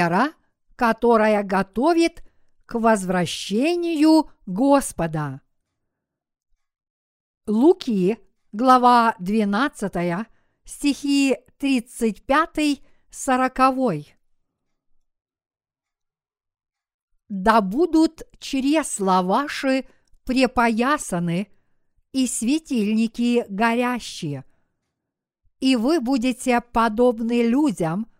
вера, которая готовит к возвращению Господа. Луки, глава 12, стихи 35-40. Да будут чресла ваши препоясаны и светильники горящие, и вы будете подобны людям,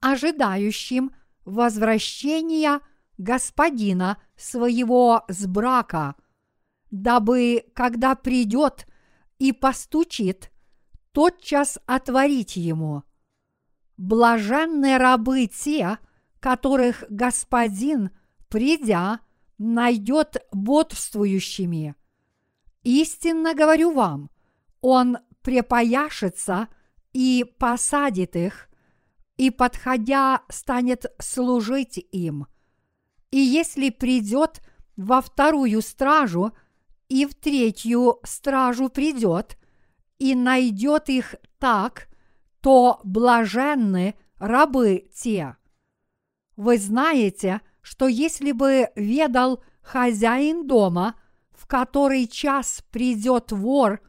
ожидающим возвращения господина своего с брака, дабы, когда придет и постучит, тотчас отворить ему. Блаженны рабы те, которых господин, придя, найдет бодрствующими. Истинно говорю вам, он препояшется и посадит их, и, подходя, станет служить им. И если придет во вторую стражу, и в третью стражу придет, и найдет их так, то блаженны рабы те. Вы знаете, что если бы ведал хозяин дома, в который час придет вор,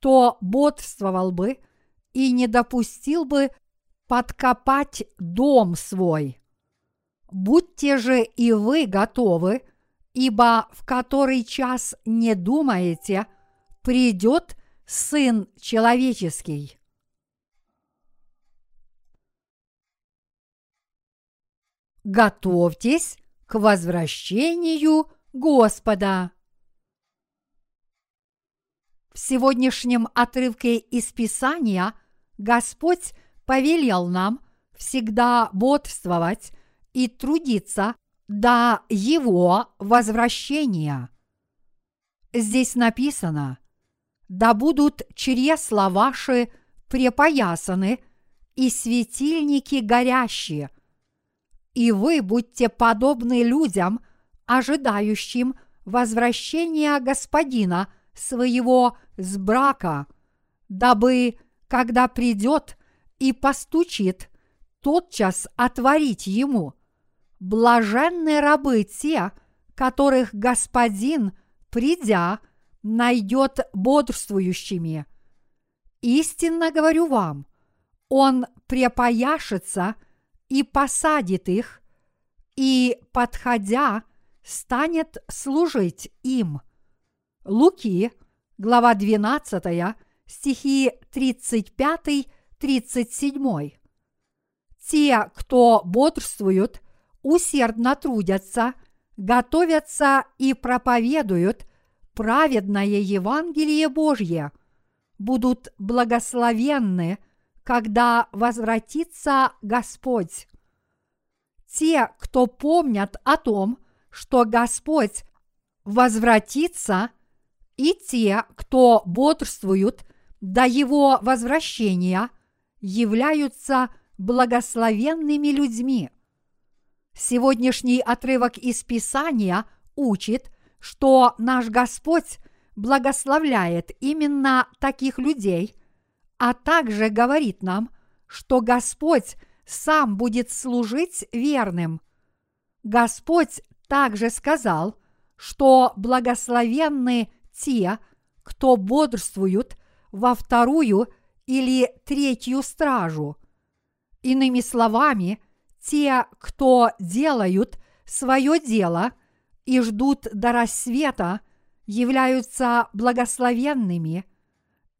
то бодрствовал бы и не допустил бы подкопать дом свой. Будьте же и вы готовы, ибо в который час не думаете, придет Сын Человеческий. Готовьтесь к возвращению Господа. В сегодняшнем отрывке из Писания Господь повелел нам всегда бодрствовать и трудиться до Его возвращения. Здесь написано, да будут чресла ваши препоясаны и светильники горящие, и вы будьте подобны людям, ожидающим возвращения Господина своего с брака, дабы, когда придет, и постучит, тотчас отворить ему. Блаженны рабы те, которых Господин, придя, найдет бодрствующими. Истинно говорю вам, он препояшется и посадит их, и, подходя, станет служить им. Луки, глава 12, стихи 35 37. Те, кто бодрствуют, усердно трудятся, готовятся и проповедуют праведное Евангелие Божье, будут благословенны, когда возвратится Господь. Те, кто помнят о том, что Господь возвратится, и те, кто бодрствуют до Его возвращения – являются благословенными людьми. Сегодняшний отрывок из Писания учит, что наш Господь благословляет именно таких людей, а также говорит нам, что Господь сам будет служить верным. Господь также сказал, что благословенны те, кто бодрствуют во вторую или третью стражу. Иными словами, те, кто делают свое дело и ждут до рассвета, являются благословенными,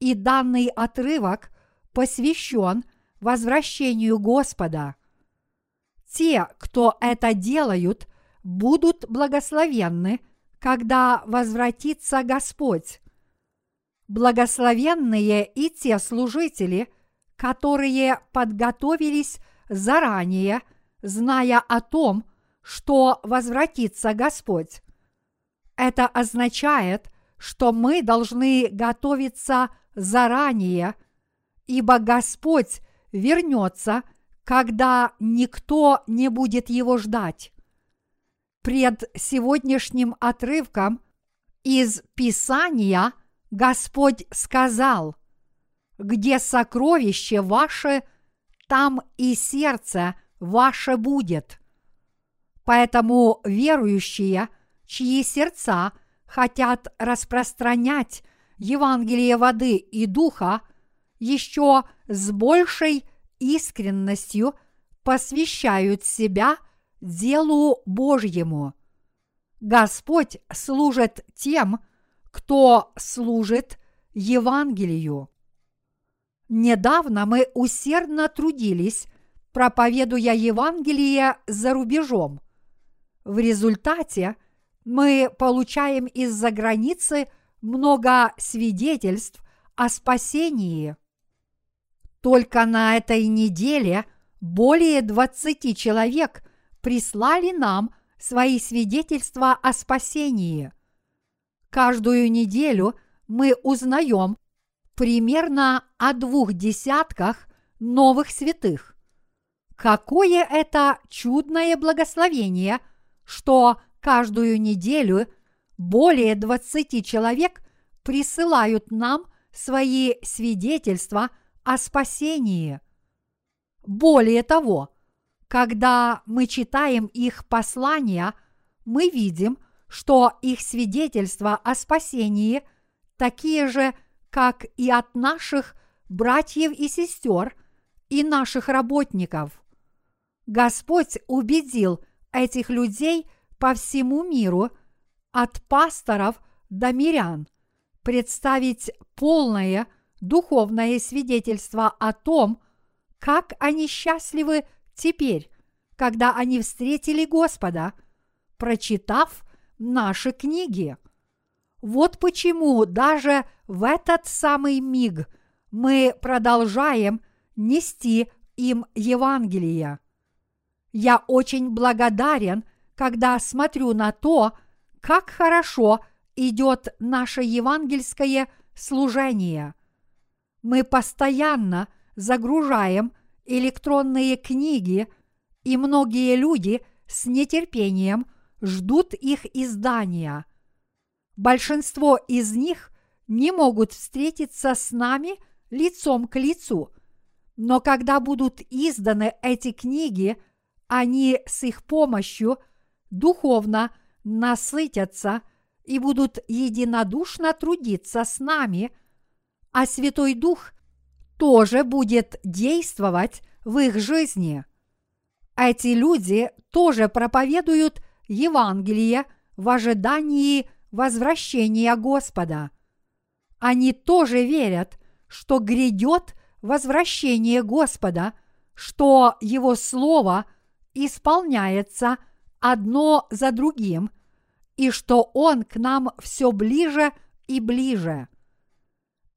и данный отрывок посвящен возвращению Господа. Те, кто это делают, будут благословенны, когда возвратится Господь. Благословенные и те служители, которые подготовились заранее, зная о том, что возвратится Господь. Это означает, что мы должны готовиться заранее, ибо Господь вернется, когда никто не будет его ждать. Пред сегодняшним отрывком из Писания – Господь сказал, где сокровище ваше, там и сердце ваше будет. Поэтому верующие, чьи сердца хотят распространять Евангелие воды и духа, еще с большей искренностью посвящают себя делу Божьему. Господь служит тем, кто служит Евангелию. Недавно мы усердно трудились, проповедуя Евангелие за рубежом. В результате мы получаем из-за границы много свидетельств о спасении. Только на этой неделе более 20 человек прислали нам свои свидетельства о спасении. Каждую неделю мы узнаем примерно о двух десятках новых святых. Какое это чудное благословение, что каждую неделю более 20 человек присылают нам свои свидетельства о спасении. Более того, когда мы читаем их послания, мы видим, что их свидетельства о спасении такие же, как и от наших братьев и сестер и наших работников. Господь убедил этих людей по всему миру, от пасторов до мирян, представить полное духовное свидетельство о том, как они счастливы теперь, когда они встретили Господа, прочитав наши книги. Вот почему даже в этот самый миг мы продолжаем нести им Евангелие. Я очень благодарен, когда смотрю на то, как хорошо идет наше евангельское служение. Мы постоянно загружаем электронные книги, и многие люди с нетерпением ждут их издания. Большинство из них не могут встретиться с нами лицом к лицу, но когда будут изданы эти книги, они с их помощью духовно насытятся и будут единодушно трудиться с нами, а Святой Дух тоже будет действовать в их жизни. Эти люди тоже проповедуют Евангелие в ожидании возвращения Господа. Они тоже верят, что грядет возвращение Господа, что Его Слово исполняется одно за другим, и что Он к нам все ближе и ближе.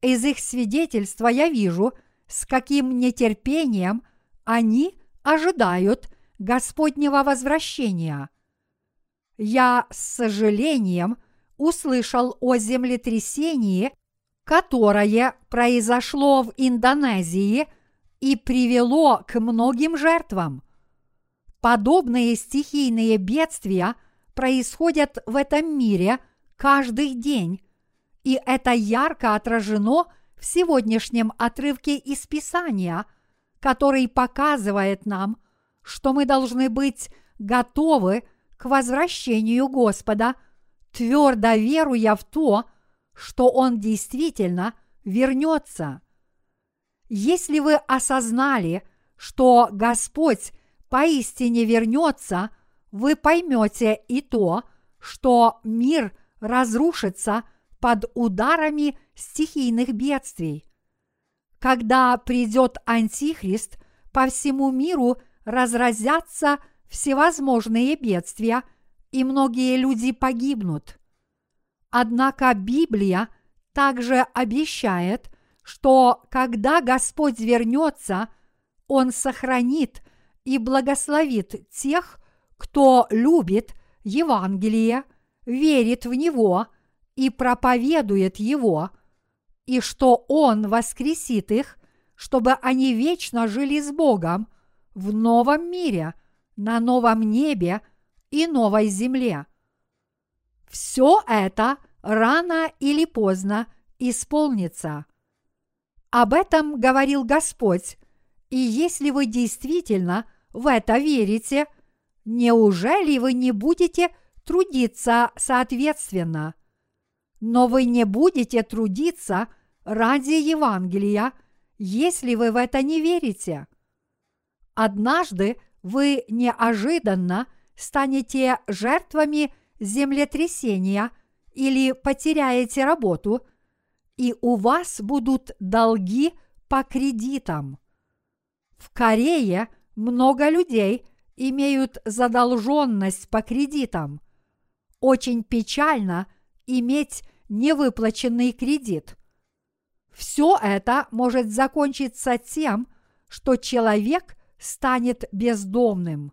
Из их свидетельства я вижу, с каким нетерпением они ожидают Господнего возвращения. Я с сожалением услышал о землетрясении, которое произошло в Индонезии и привело к многим жертвам. Подобные стихийные бедствия происходят в этом мире каждый день, и это ярко отражено в сегодняшнем отрывке из Писания, который показывает нам, что мы должны быть готовы к возвращению Господа, твердо веруя в то, что Он действительно вернется. Если вы осознали, что Господь поистине вернется, вы поймете и то, что мир разрушится – под ударами стихийных бедствий. Когда придет Антихрист, по всему миру разразятся всевозможные бедствия, и многие люди погибнут. Однако Библия также обещает, что когда Господь вернется, Он сохранит и благословит тех, кто любит Евангелие, верит в него – и проповедует его, и что Он воскресит их, чтобы они вечно жили с Богом в новом мире, на новом небе и новой земле. Все это рано или поздно исполнится. Об этом говорил Господь, и если вы действительно в это верите, неужели вы не будете трудиться соответственно? Но вы не будете трудиться ради Евангелия, если вы в это не верите. Однажды вы неожиданно станете жертвами землетрясения или потеряете работу, и у вас будут долги по кредитам. В Корее много людей имеют задолженность по кредитам. Очень печально иметь невыплаченный кредит. Все это может закончиться тем, что человек станет бездомным.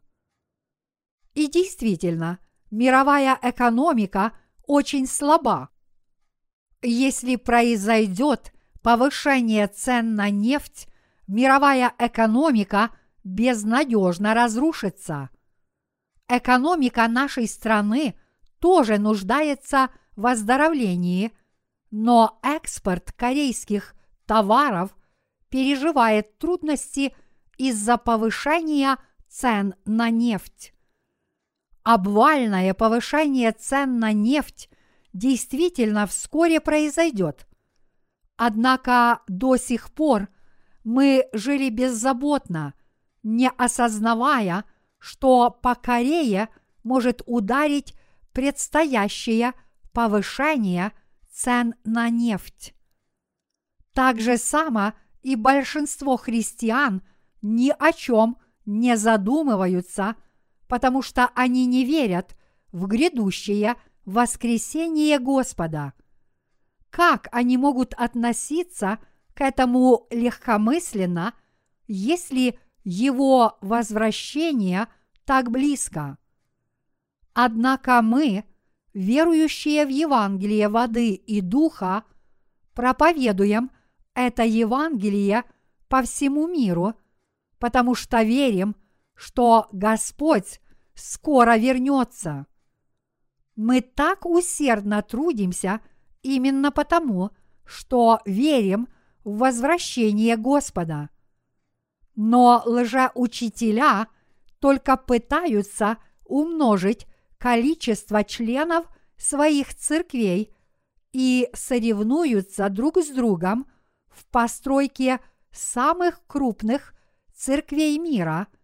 И действительно, мировая экономика очень слаба. Если произойдет повышение цен на нефть, мировая экономика безнадежно разрушится. Экономика нашей страны тоже нуждается в оздоровлении, но экспорт корейских товаров переживает трудности из-за повышения цен на нефть обвальное повышение цен на нефть действительно вскоре произойдет. Однако до сих пор мы жили беззаботно, не осознавая, что по Корее может ударить предстоящее повышение цен на нефть. Так же само и большинство христиан ни о чем не задумываются – потому что они не верят в грядущее воскресение Господа. Как они могут относиться к этому легкомысленно, если его возвращение так близко? Однако мы, верующие в Евангелие воды и духа, проповедуем это Евангелие по всему миру, потому что верим – что Господь скоро вернется. Мы так усердно трудимся именно потому, что верим в возвращение Господа. Но лжеучителя только пытаются умножить количество членов своих церквей и соревнуются друг с другом в постройке самых крупных церквей мира –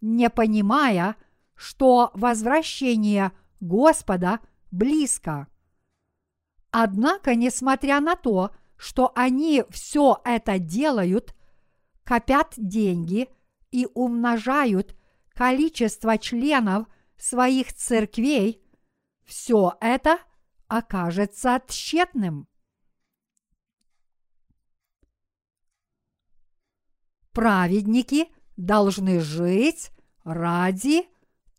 не понимая, что возвращение Господа близко. Однако, несмотря на то, что они все это делают, копят деньги и умножают количество членов своих церквей, все это окажется тщетным. Праведники – должны жить ради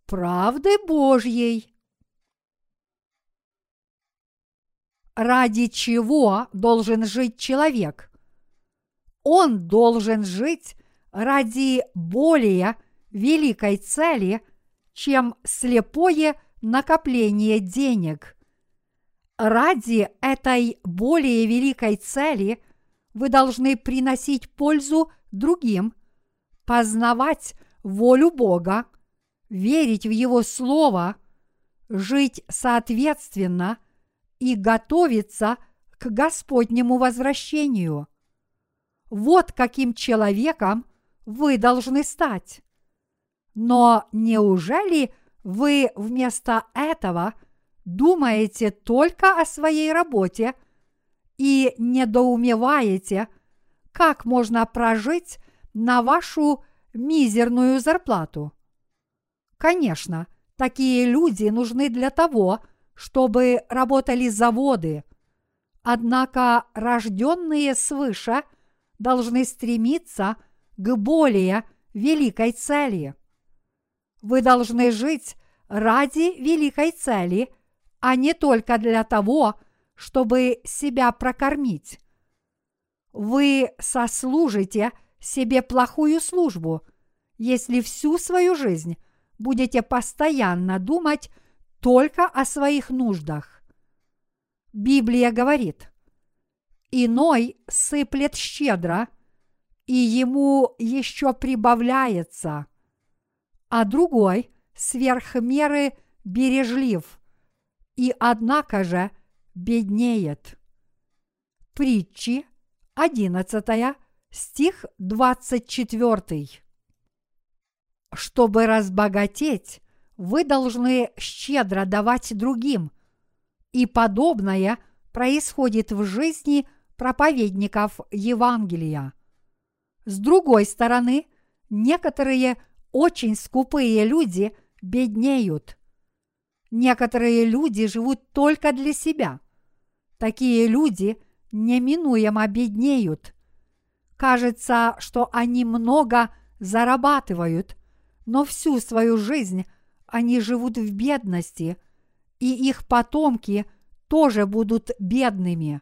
правды Божьей. Ради чего должен жить человек? Он должен жить ради более великой цели, чем слепое накопление денег. Ради этой более великой цели вы должны приносить пользу другим – познавать волю Бога, верить в Его Слово, жить соответственно и готовиться к Господнему возвращению. Вот каким человеком вы должны стать. Но неужели вы вместо этого думаете только о своей работе и недоумеваете, как можно прожить на вашу мизерную зарплату. Конечно, такие люди нужны для того, чтобы работали заводы. Однако рожденные свыше должны стремиться к более великой цели. Вы должны жить ради великой цели, а не только для того, чтобы себя прокормить. Вы сослужите – себе плохую службу, если всю свою жизнь будете постоянно думать только о своих нуждах. Библия говорит, иной сыплет щедро, и ему еще прибавляется. а другой сверх меры бережлив и однако же беднеет. Притчи, 11 стих 24. Чтобы разбогатеть, вы должны щедро давать другим, и подобное происходит в жизни проповедников Евангелия. С другой стороны, некоторые очень скупые люди беднеют. Некоторые люди живут только для себя. Такие люди неминуемо беднеют. Кажется, что они много зарабатывают, но всю свою жизнь они живут в бедности, и их потомки тоже будут бедными.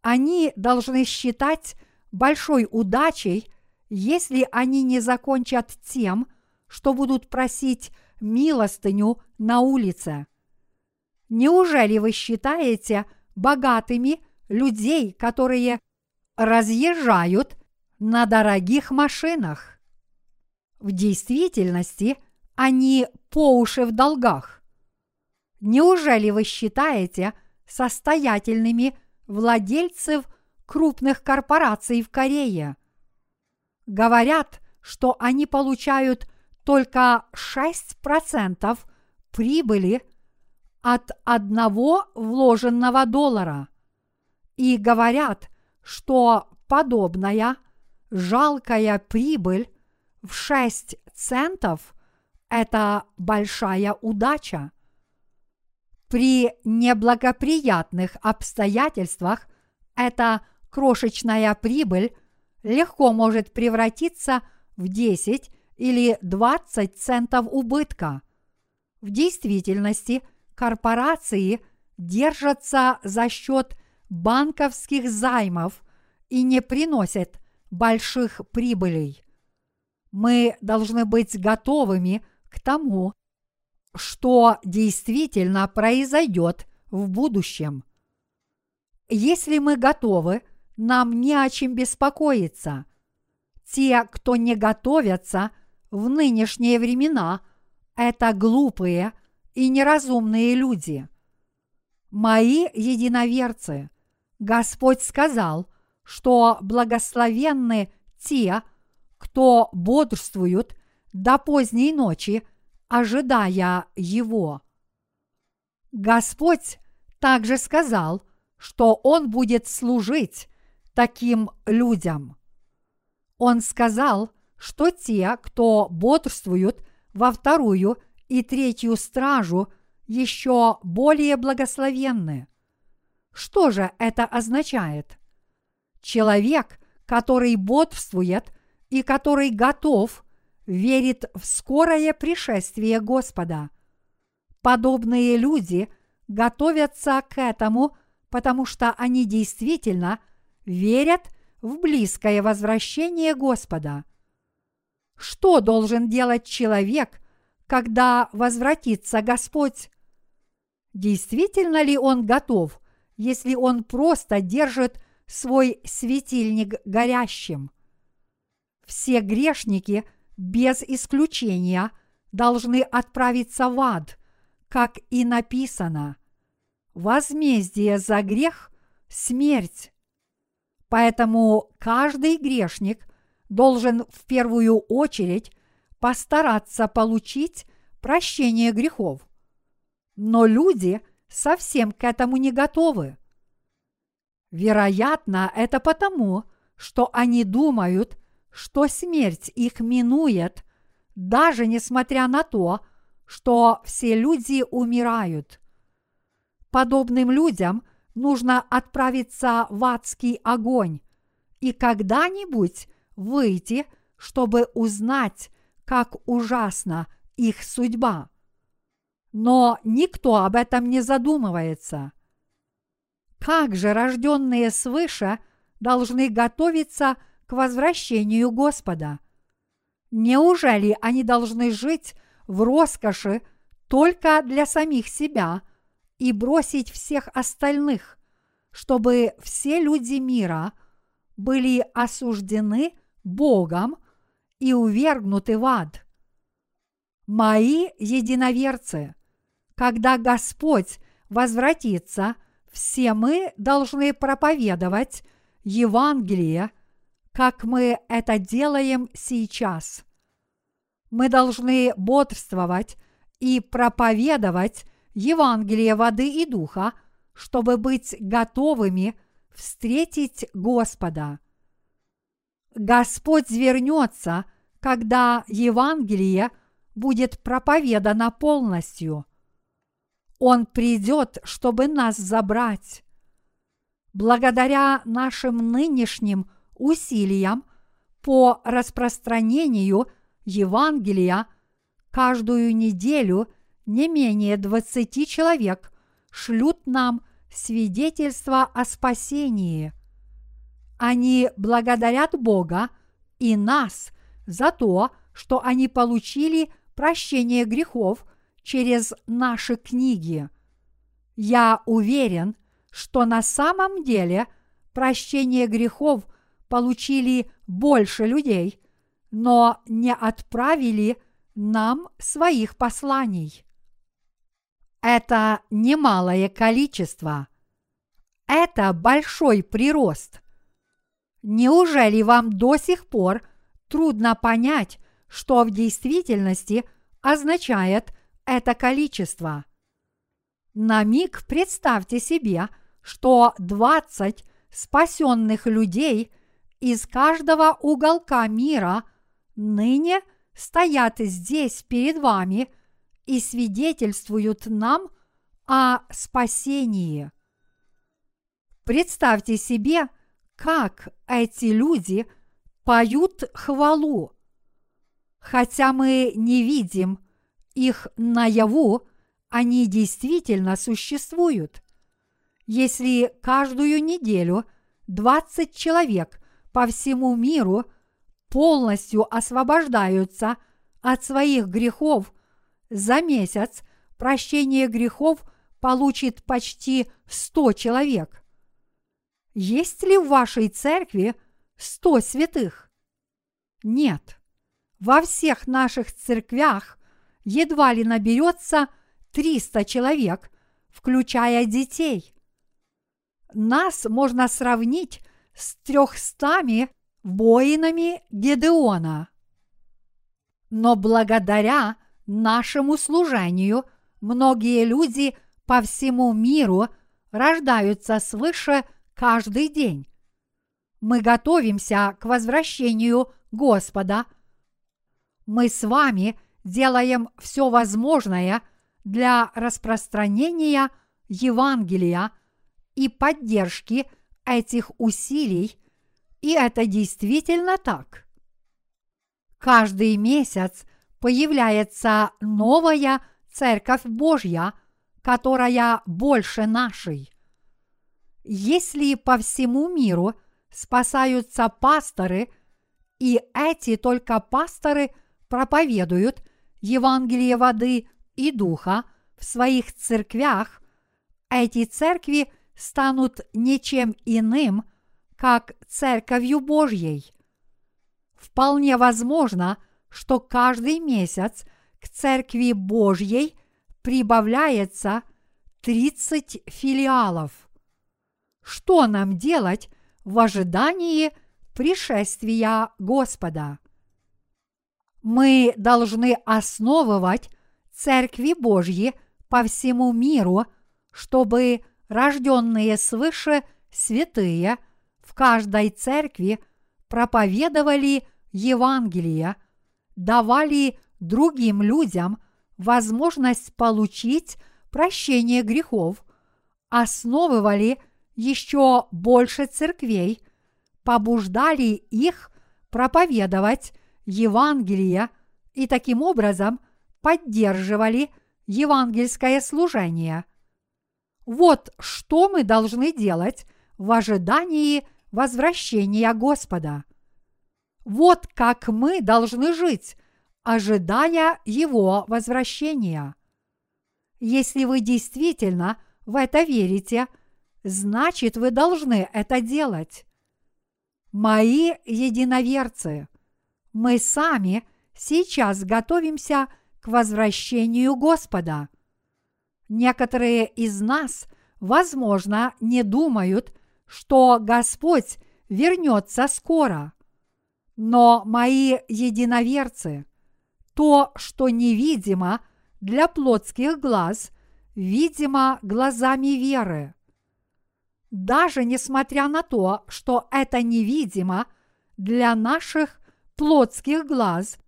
Они должны считать большой удачей, если они не закончат тем, что будут просить милостыню на улице. Неужели вы считаете богатыми людей, которые разъезжают на дорогих машинах? В действительности они по уши в долгах. Неужели вы считаете состоятельными владельцев крупных корпораций в Корее? Говорят, что они получают только 6% прибыли от одного вложенного доллара. И говорят, что подобная жалкая прибыль в 6 центов – это большая удача. При неблагоприятных обстоятельствах эта крошечная прибыль легко может превратиться в 10 или 20 центов убытка. В действительности корпорации держатся за счет банковских займов и не приносят больших прибылей. Мы должны быть готовыми к тому, что действительно произойдет в будущем. Если мы готовы, нам не о чем беспокоиться. Те, кто не готовятся – в нынешние времена это глупые и неразумные люди. Мои единоверцы, Господь сказал, что благословенны те, кто бодрствуют до поздней ночи, ожидая Его. Господь также сказал, что Он будет служить таким людям. Он сказал, что те, кто бодрствуют во вторую и третью стражу, еще более благословенны. Что же это означает? Человек, который бодрствует и который готов, верит в скорое пришествие Господа. Подобные люди готовятся к этому, потому что они действительно верят в близкое возвращение Господа – что должен делать человек, когда возвратится Господь? Действительно ли он готов, если он просто держит свой светильник горящим? Все грешники без исключения должны отправиться в ад, как и написано. Возмездие за грех – смерть. Поэтому каждый грешник – должен в первую очередь постараться получить прощение грехов. Но люди совсем к этому не готовы. Вероятно, это потому, что они думают, что смерть их минует, даже несмотря на то, что все люди умирают. Подобным людям нужно отправиться в адский огонь и когда-нибудь выйти, чтобы узнать, как ужасна их судьба. Но никто об этом не задумывается. Как же рожденные свыше должны готовиться к возвращению Господа? Неужели они должны жить в роскоши только для самих себя и бросить всех остальных, чтобы все люди мира были осуждены Богом и увергнуты в ад. Мои единоверцы, когда Господь возвратится, все мы должны проповедовать Евангелие, как мы это делаем сейчас. Мы должны бодрствовать и проповедовать Евангелие воды и духа, чтобы быть готовыми встретить Господа. Господь вернется, когда Евангелие будет проповедано полностью. Он придет, чтобы нас забрать. Благодаря нашим нынешним усилиям по распространению Евангелия каждую неделю не менее 20 человек шлют нам свидетельство о спасении. Они благодарят Бога и нас за то, что они получили прощение грехов через наши книги. Я уверен, что на самом деле прощение грехов получили больше людей, но не отправили нам своих посланий. Это немалое количество. Это большой прирост. Неужели вам до сих пор трудно понять, что в действительности означает это количество? На миг представьте себе, что 20 спасенных людей из каждого уголка мира ныне стоят здесь перед вами и свидетельствуют нам о спасении. Представьте себе, как эти люди поют хвалу. Хотя мы не видим их наяву, они действительно существуют. Если каждую неделю 20 человек по всему миру полностью освобождаются от своих грехов за месяц прощение грехов получит почти 100 человек. Есть ли в вашей церкви 100 святых? Нет. Во всех наших церквях едва ли наберется 300 человек, включая детей. Нас можно сравнить с трехстами воинами Гедеона. Но благодаря нашему служению многие люди по всему миру рождаются свыше каждый день. Мы готовимся к возвращению Господа. Мы с вами делаем все возможное для распространения Евангелия и поддержки этих усилий, и это действительно так. Каждый месяц – появляется новая Церковь Божья, которая больше нашей. Если по всему миру спасаются пасторы, и эти только пасторы проповедуют Евангелие воды и духа в своих церквях, эти церкви станут ничем иным, как Церковью Божьей. Вполне возможно, что каждый месяц к Церкви Божьей прибавляется 30 филиалов. Что нам делать в ожидании пришествия Господа? Мы должны основывать Церкви Божьи по всему миру, чтобы рожденные свыше святые в каждой церкви проповедовали Евангелие – давали другим людям возможность получить прощение грехов, основывали еще больше церквей, побуждали их проповедовать Евангелие и таким образом поддерживали евангельское служение. Вот что мы должны делать в ожидании возвращения Господа – вот как мы должны жить, ожидая Его возвращения. Если вы действительно в это верите, значит вы должны это делать. Мои единоверцы, мы сами сейчас готовимся к возвращению Господа. Некоторые из нас, возможно, не думают, что Господь вернется скоро. Но мои единоверцы, то, что невидимо для плотских глаз, видимо глазами веры. Даже несмотря на то, что это невидимо для наших плотских глаз,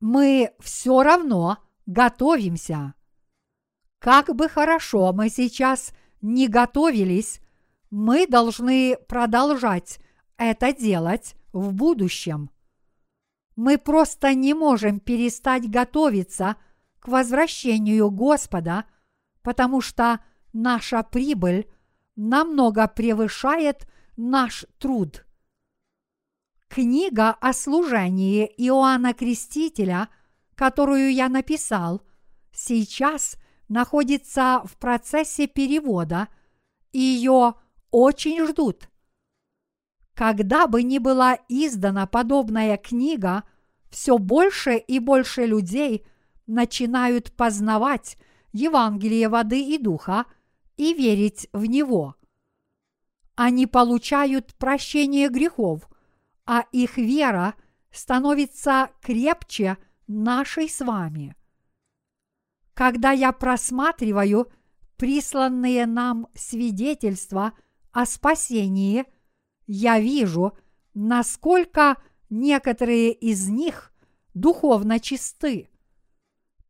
мы все равно готовимся. Как бы хорошо мы сейчас не готовились, мы должны продолжать это делать в будущем. Мы просто не можем перестать готовиться к возвращению Господа, потому что наша прибыль намного превышает наш труд. Книга о служении Иоанна Крестителя, которую я написал, сейчас находится в процессе перевода, и ее очень ждут. Когда бы ни была издана подобная книга, все больше и больше людей начинают познавать Евангелие воды и духа и верить в него. Они получают прощение грехов, а их вера становится крепче нашей с вами. Когда я просматриваю присланные нам свидетельства о спасении, я вижу, насколько некоторые из них духовно чисты.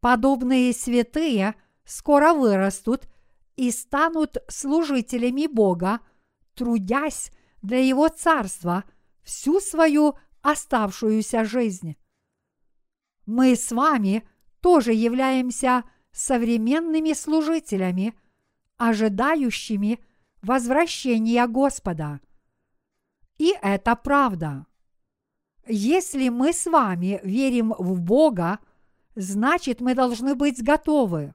Подобные святые скоро вырастут и станут служителями Бога, трудясь для Его Царства всю свою оставшуюся жизнь. Мы с вами тоже являемся современными служителями, ожидающими возвращения Господа. И это правда. Если мы с вами верим в Бога, значит мы должны быть готовы.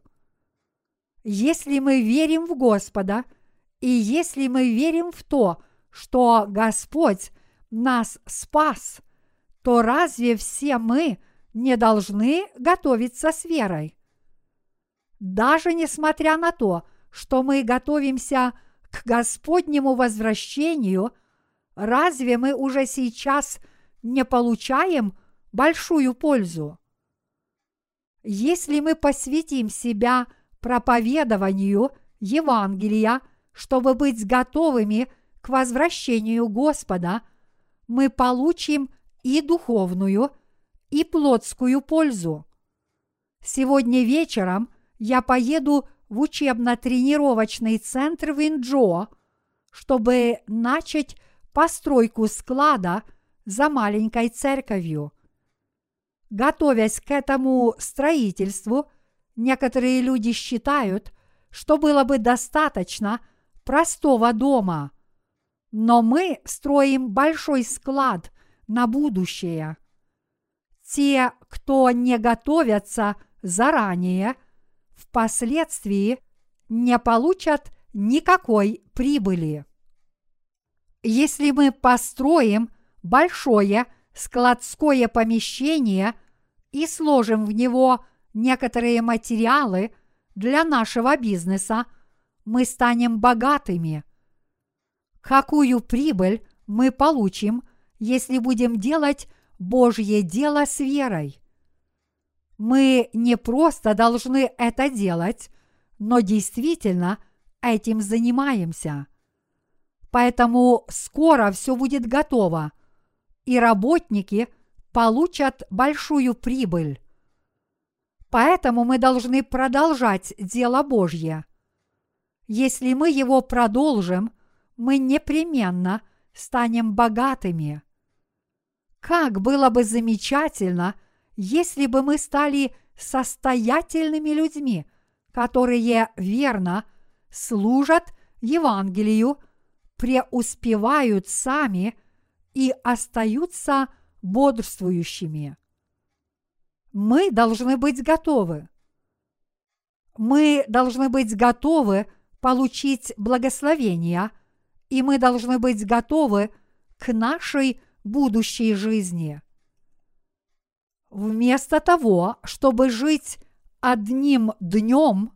Если мы верим в Господа, и если мы верим в то, что Господь нас спас, то разве все мы не должны готовиться с верой? Даже несмотря на то, что мы готовимся к Господнему возвращению, разве мы уже сейчас не получаем большую пользу? Если мы посвятим себя проповедованию Евангелия, чтобы быть готовыми к возвращению Господа, мы получим и духовную, и плотскую пользу. Сегодня вечером я поеду в учебно-тренировочный центр Винджо, чтобы начать постройку склада за маленькой церковью. Готовясь к этому строительству, некоторые люди считают, что было бы достаточно простого дома. Но мы строим большой склад на будущее. Те, кто не готовятся заранее, впоследствии не получат никакой прибыли. Если мы построим большое складское помещение и сложим в него некоторые материалы для нашего бизнеса, мы станем богатыми. Какую прибыль мы получим, если будем делать Божье дело с верой? Мы не просто должны это делать, но действительно этим занимаемся. Поэтому скоро все будет готово, и работники получат большую прибыль. Поэтому мы должны продолжать дело Божье. Если мы его продолжим, мы непременно станем богатыми. Как было бы замечательно, если бы мы стали состоятельными людьми, которые верно служат Евангелию, преуспевают сами и остаются бодрствующими мы должны быть готовы. Мы должны быть готовы получить благословение, и мы должны быть готовы к нашей будущей жизни. Вместо того, чтобы жить одним днем,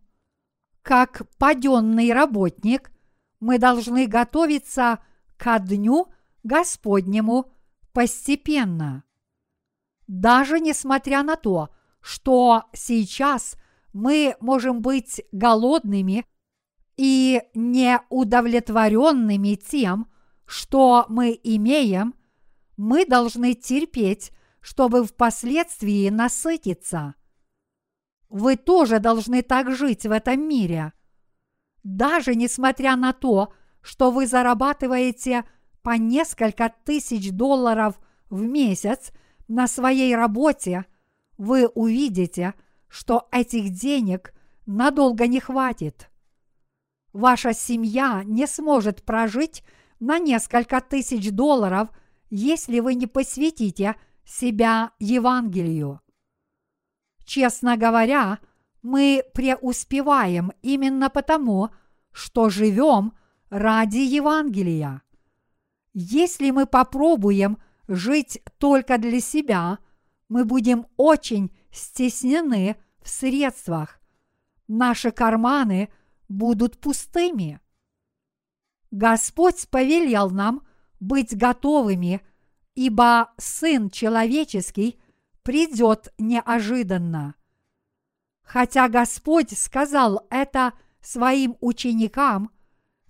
как паденный работник, мы должны готовиться ко дню Господнему постепенно. Даже несмотря на то, что сейчас мы можем быть голодными и неудовлетворенными тем, что мы имеем, мы должны терпеть, чтобы впоследствии насытиться. Вы тоже должны так жить в этом мире. Даже несмотря на то, что вы зарабатываете по несколько тысяч долларов в месяц на своей работе, вы увидите, что этих денег надолго не хватит. Ваша семья не сможет прожить на несколько тысяч долларов, если вы не посвятите себя Евангелию. Честно говоря, мы преуспеваем именно потому, что живем ради Евангелия. Если мы попробуем жить только для себя, мы будем очень стеснены в средствах. Наши карманы будут пустыми. Господь повелел нам быть готовыми, ибо Сын Человеческий придет неожиданно. Хотя Господь сказал это своим ученикам,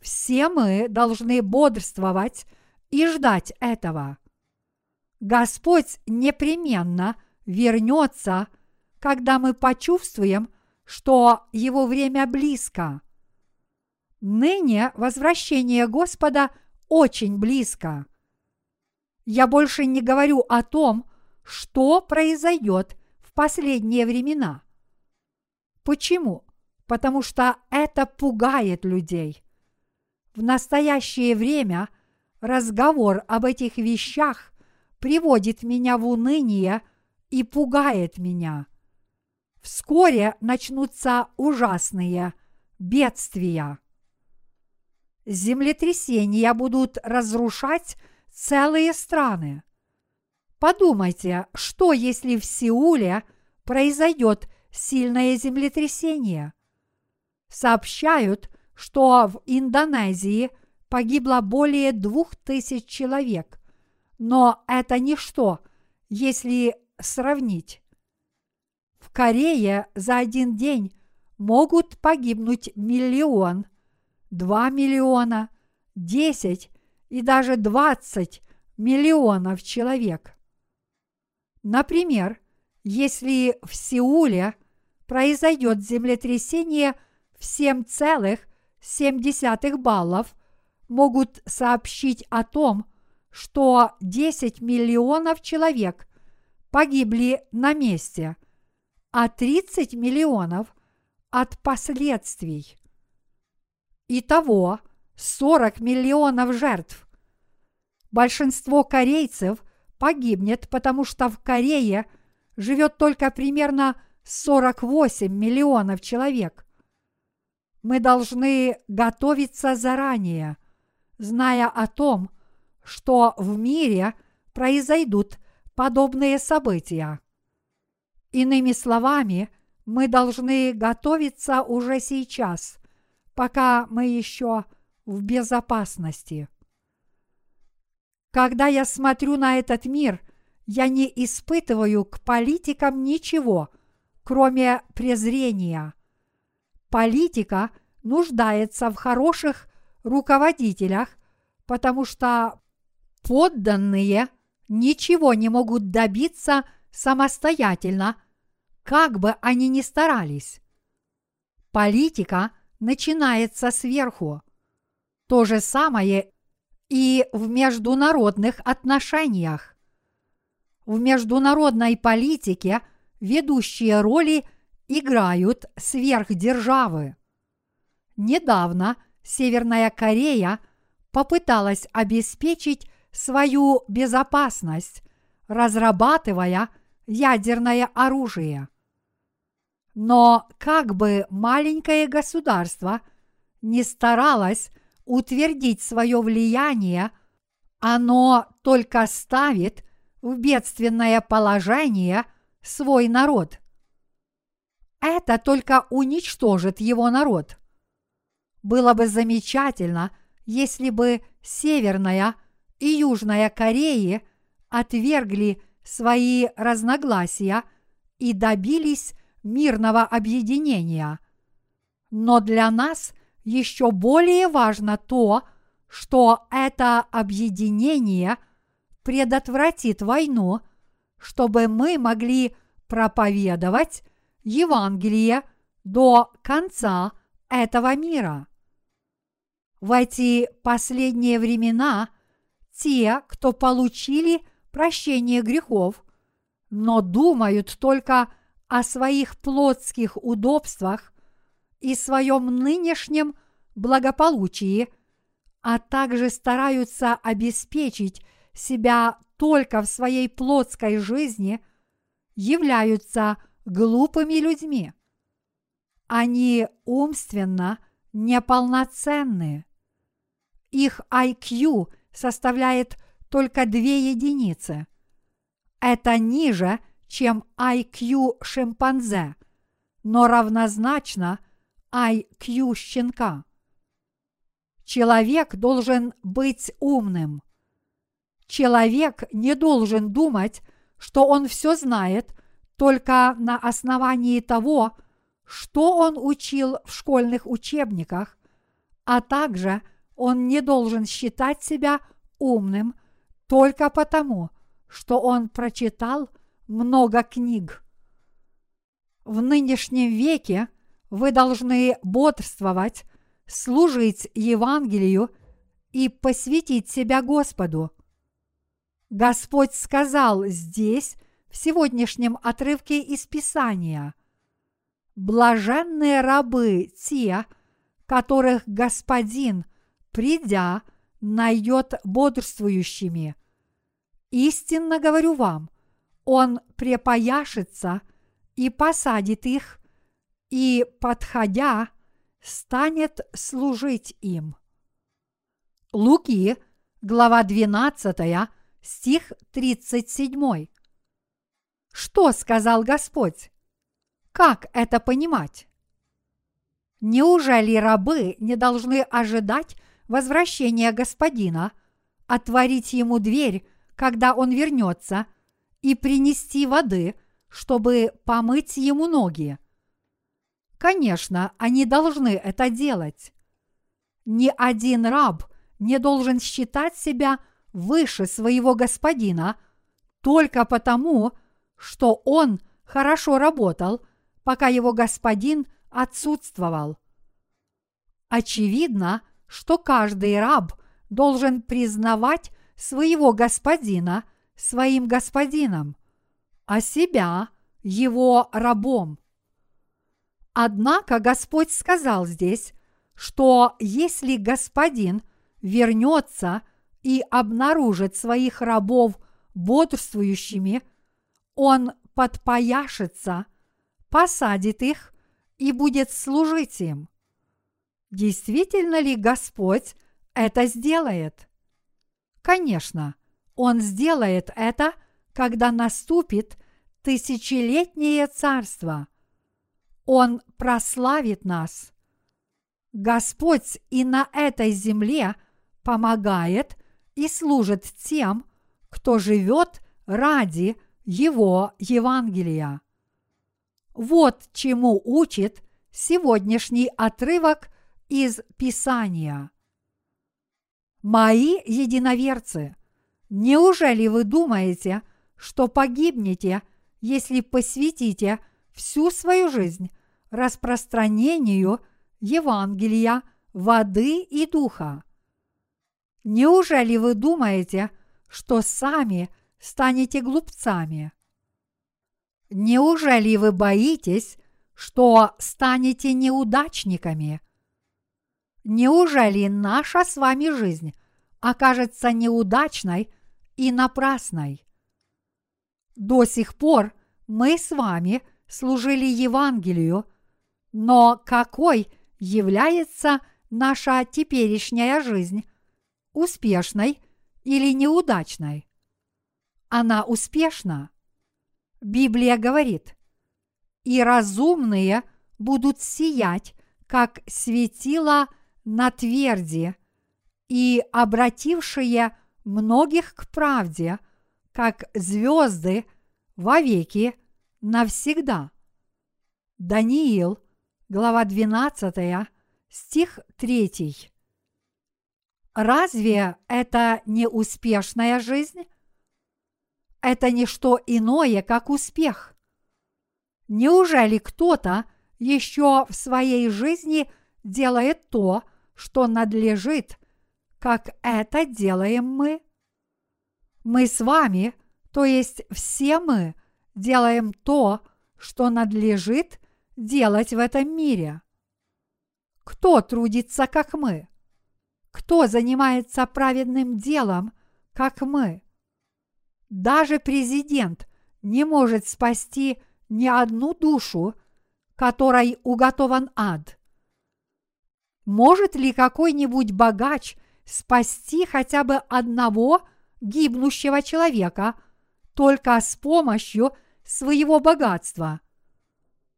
все мы должны бодрствовать и ждать этого. Господь непременно вернется, когда мы почувствуем, что Его время близко. Ныне возвращение Господа очень близко. Я больше не говорю о том, что произойдет в последние времена. Почему? Потому что это пугает людей. В настоящее время разговор об этих вещах приводит меня в уныние и пугает меня. Вскоре начнутся ужасные бедствия. Землетрясения будут разрушать целые страны. Подумайте, что если в Сеуле произойдет сильное землетрясение? Сообщают, что в Индонезии погибло более двух тысяч человек, но это ничто, если сравнить. В Корее за один день могут погибнуть миллион, два миллиона, десять и даже двадцать миллионов человек. Например, если в Сеуле произойдет землетрясение в 7,7 баллов, могут сообщить о том, что 10 миллионов человек погибли на месте, а 30 миллионов от последствий. Итого 40 миллионов жертв. Большинство корейцев – погибнет, потому что в Корее живет только примерно 48 миллионов человек. Мы должны готовиться заранее, зная о том, что в мире произойдут подобные события. Иными словами, мы должны готовиться уже сейчас, пока мы еще в безопасности. Когда я смотрю на этот мир, я не испытываю к политикам ничего, кроме презрения. Политика нуждается в хороших руководителях, потому что подданные ничего не могут добиться самостоятельно, как бы они ни старались. Политика начинается сверху. То же самое и в международных отношениях. В международной политике ведущие роли играют сверхдержавы. Недавно Северная Корея попыталась обеспечить свою безопасность, разрабатывая ядерное оружие. Но как бы маленькое государство не старалось утвердить свое влияние, оно только ставит в бедственное положение свой народ. это только уничтожит его народ. Было бы замечательно, если бы Северная и Южная Кореи отвергли свои разногласия и добились мирного объединения. Но для нас еще более важно то, что это объединение предотвратит войну, чтобы мы могли проповедовать Евангелие до конца этого мира. В эти последние времена те, кто получили прощение грехов, но думают только о своих плотских удобствах и своем нынешнем благополучии, а также стараются обеспечить себя только в своей плотской жизни, являются глупыми людьми. Они умственно неполноценны. Их IQ составляет только две единицы. Это ниже – чем IQ шимпанзе, но равнозначно IQ щенка. Человек должен быть умным. Человек не должен думать, что он все знает только на основании того, что он учил в школьных учебниках, а также он не должен считать себя умным только потому, что он прочитал – много книг. В нынешнем веке вы должны бодрствовать, служить Евангелию и посвятить себя Господу. Господь сказал здесь, в сегодняшнем отрывке из Писания, «Блаженные рабы те, которых Господин, придя, найдет бодрствующими. Истинно говорю вам, он препояшится и посадит их, и, подходя, станет служить им. Луки, глава 12, стих 37. Что сказал Господь? Как это понимать? Неужели рабы не должны ожидать возвращения господина, отворить ему дверь, когда он вернется, и принести воды, чтобы помыть ему ноги. Конечно, они должны это делать. Ни один раб не должен считать себя выше своего господина только потому, что он хорошо работал, пока его господин отсутствовал. Очевидно, что каждый раб должен признавать своего господина своим господином, а себя его рабом. Однако Господь сказал здесь, что если господин вернется и обнаружит своих рабов бодрствующими, он подпояшется, посадит их и будет служить им. Действительно ли Господь это сделает? Конечно, он сделает это, когда наступит тысячелетнее царство. Он прославит нас. Господь и на этой земле помогает и служит тем, кто живет ради Его Евангелия. Вот чему учит сегодняшний отрывок из Писания. Мои единоверцы – Неужели вы думаете, что погибнете, если посвятите всю свою жизнь распространению Евангелия, воды и духа? Неужели вы думаете, что сами станете глупцами? Неужели вы боитесь, что станете неудачниками? Неужели наша с вами жизнь окажется неудачной – и напрасной. До сих пор мы с вами служили Евангелию, но какой является наша теперешняя жизнь? Успешной или неудачной? Она успешна. Библия говорит, и разумные будут сиять, как светило на тверди, и обратившие многих к правде, как звезды вовеки навсегда. Даниил, глава 12, стих 3. Разве это не успешная жизнь? Это не что иное, как успех. Неужели кто-то еще в своей жизни делает то, что надлежит, как это делаем мы? Мы с вами, то есть все мы, делаем то, что надлежит делать в этом мире. Кто трудится, как мы? Кто занимается праведным делом, как мы? Даже президент не может спасти ни одну душу, которой уготован ад. Может ли какой-нибудь богач спасти хотя бы одного гибнущего человека только с помощью своего богатства?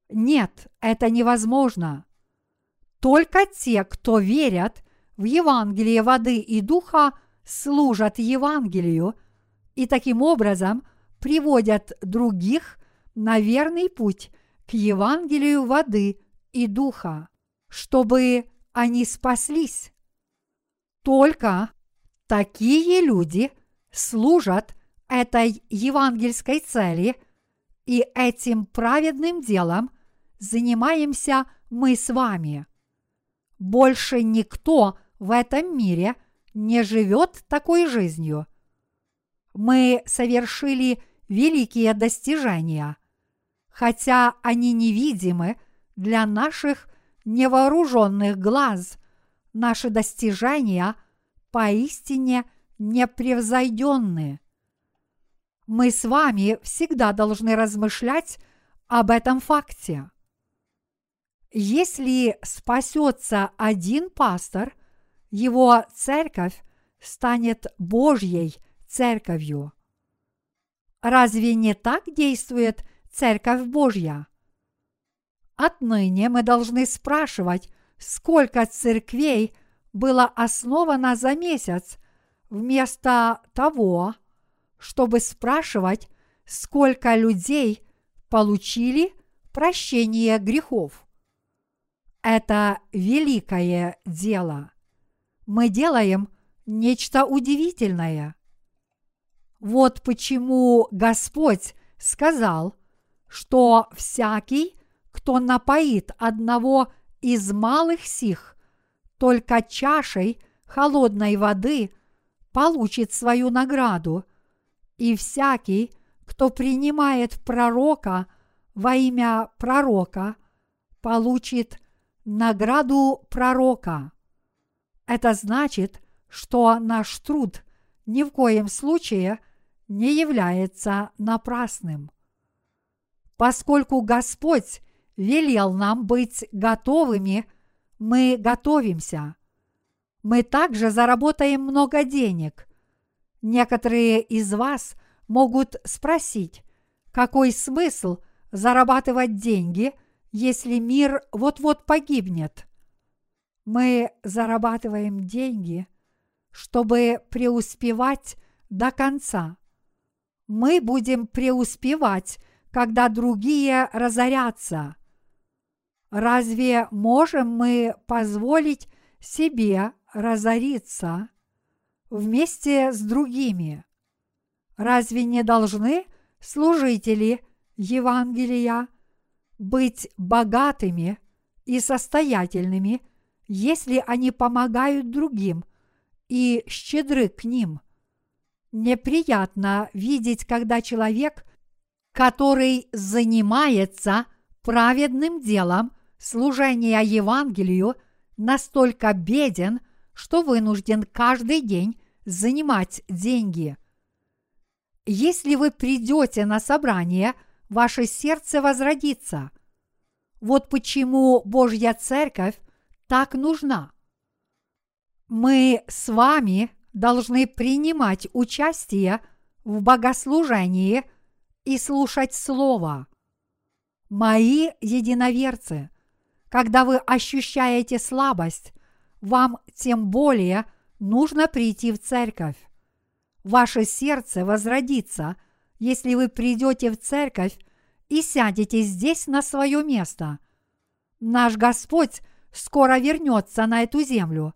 Нет, это невозможно. Только те, кто верят в Евангелие воды и духа, служат Евангелию и таким образом приводят других на верный путь к Евангелию воды и духа, чтобы они спаслись. Только такие люди служат этой евангельской цели, и этим праведным делом занимаемся мы с вами. Больше никто в этом мире не живет такой жизнью. Мы совершили великие достижения, хотя они невидимы для наших невооруженных глаз, наши достижения поистине непревзойденны. Мы с вами всегда должны размышлять об этом факте. Если спасется один пастор, его церковь станет Божьей церковью. Разве не так действует Церковь Божья? Отныне мы должны спрашивать, сколько церквей было основано за месяц, вместо того, чтобы спрашивать, сколько людей получили прощение грехов это великое дело. Мы делаем нечто удивительное. Вот почему Господь сказал, что всякий, кто напоит одного из малых сих только чашей холодной воды, получит свою награду, и всякий, кто принимает пророка во имя пророка, получит награду пророка. Это значит, что наш труд ни в коем случае не является напрасным. Поскольку Господь велел нам быть готовыми, мы готовимся. Мы также заработаем много денег. Некоторые из вас могут спросить, какой смысл зарабатывать деньги – если мир вот-вот погибнет? Мы зарабатываем деньги, чтобы преуспевать до конца. Мы будем преуспевать, когда другие разорятся. Разве можем мы позволить себе разориться вместе с другими? Разве не должны служители Евангелия быть богатыми и состоятельными, если они помогают другим и щедры к ним. Неприятно видеть, когда человек, который занимается праведным делом служения Евангелию, настолько беден, что вынужден каждый день занимать деньги. Если вы придете на собрание – ваше сердце возродится. Вот почему Божья Церковь так нужна. Мы с вами должны принимать участие в богослужении и слушать Слово. Мои единоверцы, когда вы ощущаете слабость, вам тем более нужно прийти в церковь. Ваше сердце возродится, если вы придете в церковь и сядете здесь на свое место. Наш Господь скоро вернется на эту землю.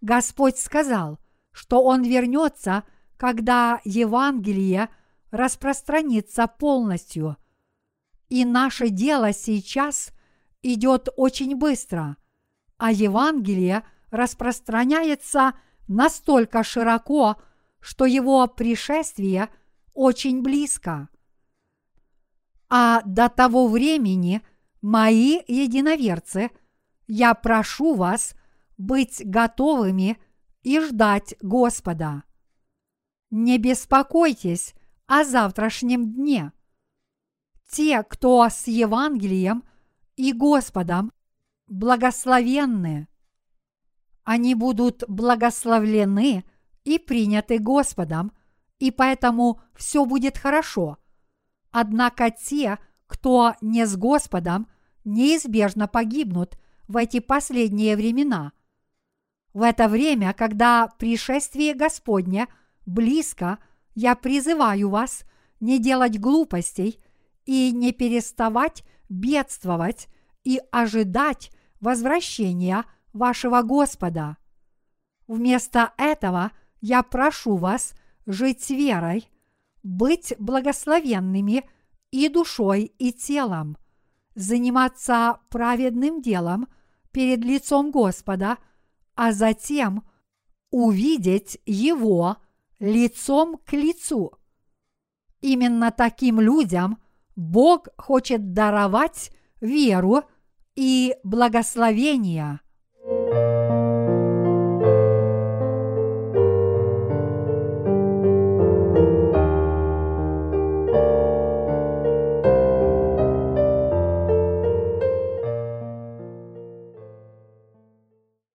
Господь сказал, что Он вернется, когда Евангелие распространится полностью. И наше дело сейчас идет очень быстро, а Евангелие распространяется настолько широко, что его пришествие очень близко. А до того времени, мои единоверцы, я прошу вас быть готовыми и ждать Господа. Не беспокойтесь о завтрашнем дне. Те, кто с Евангелием и Господом, благословенны. Они будут благословлены и приняты Господом, и поэтому все будет хорошо. Однако те, кто не с Господом, неизбежно погибнут в эти последние времена. В это время, когда пришествие Господне близко, я призываю вас не делать глупостей и не переставать бедствовать и ожидать возвращения вашего Господа. Вместо этого я прошу вас жить верой, быть благословенными и душой, и телом, заниматься праведным делом перед лицом Господа, а затем увидеть Его лицом к лицу. Именно таким людям Бог хочет даровать веру и благословения –